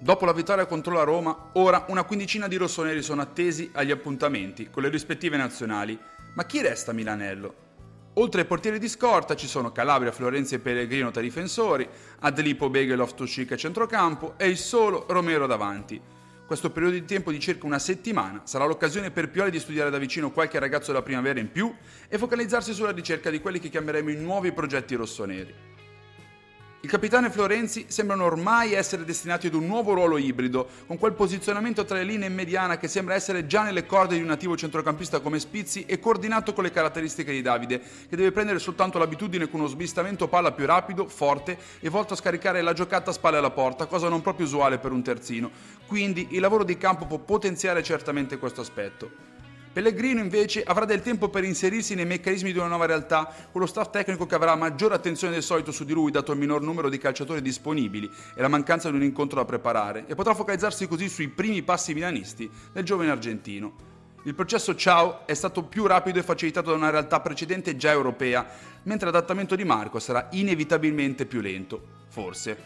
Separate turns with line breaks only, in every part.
Dopo la vittoria contro la Roma, ora una quindicina di rossoneri sono attesi agli appuntamenti con le rispettive nazionali. Ma chi resta Milanello? Oltre ai portieri di scorta ci sono Calabria, Florenzi e Pellegrino tra i difensori, Adlipo, Begeloff, Toscic a centrocampo e il solo Romero davanti. Questo periodo di tempo di circa una settimana sarà l'occasione per Pioli di studiare da vicino qualche ragazzo della primavera in più e focalizzarsi sulla ricerca di quelli che chiameremo i nuovi progetti rossoneri. Il capitano Florenzi sembrano ormai essere destinati ad un nuovo ruolo ibrido, con quel posizionamento tra le linee in mediana che sembra essere già nelle corde di un nativo centrocampista come Spizzi e coordinato con le caratteristiche di Davide, che deve prendere soltanto l'abitudine con uno smistamento palla più rapido, forte e volto a scaricare la giocata a spalle alla porta, cosa non proprio usuale per un terzino. Quindi il lavoro di campo può potenziare certamente questo aspetto. Pellegrino invece avrà del tempo per inserirsi nei meccanismi di una nuova realtà, con lo staff tecnico che avrà maggiore attenzione del solito su di lui dato il minor numero di calciatori disponibili e la mancanza di un incontro da preparare, e potrà focalizzarsi così sui primi passi milanisti del giovane argentino. Il processo Ciao è stato più rapido e facilitato da una realtà precedente già europea, mentre l'adattamento di Marco sarà inevitabilmente più lento, forse.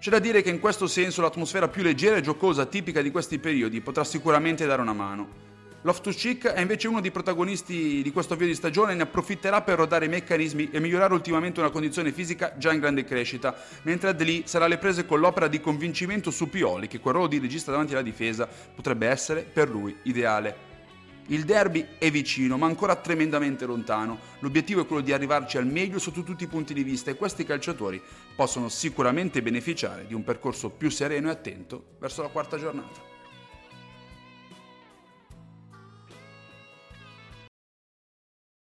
C'è da dire che in questo senso l'atmosfera più leggera e giocosa tipica di questi periodi potrà sicuramente dare una mano. Loftus-Cheek è invece uno dei protagonisti di questo avvio di stagione e ne approfitterà per rodare i meccanismi e migliorare ultimamente una condizione fisica già in grande crescita, mentre Adli sarà alle prese con l'opera di convincimento su Pioli, che quel ruolo di regista davanti alla difesa potrebbe essere per lui ideale. Il derby è vicino, ma ancora tremendamente lontano. L'obiettivo è quello di arrivarci al meglio sotto tutti i punti di vista e questi calciatori possono sicuramente beneficiare di un percorso più sereno e attento verso la quarta giornata.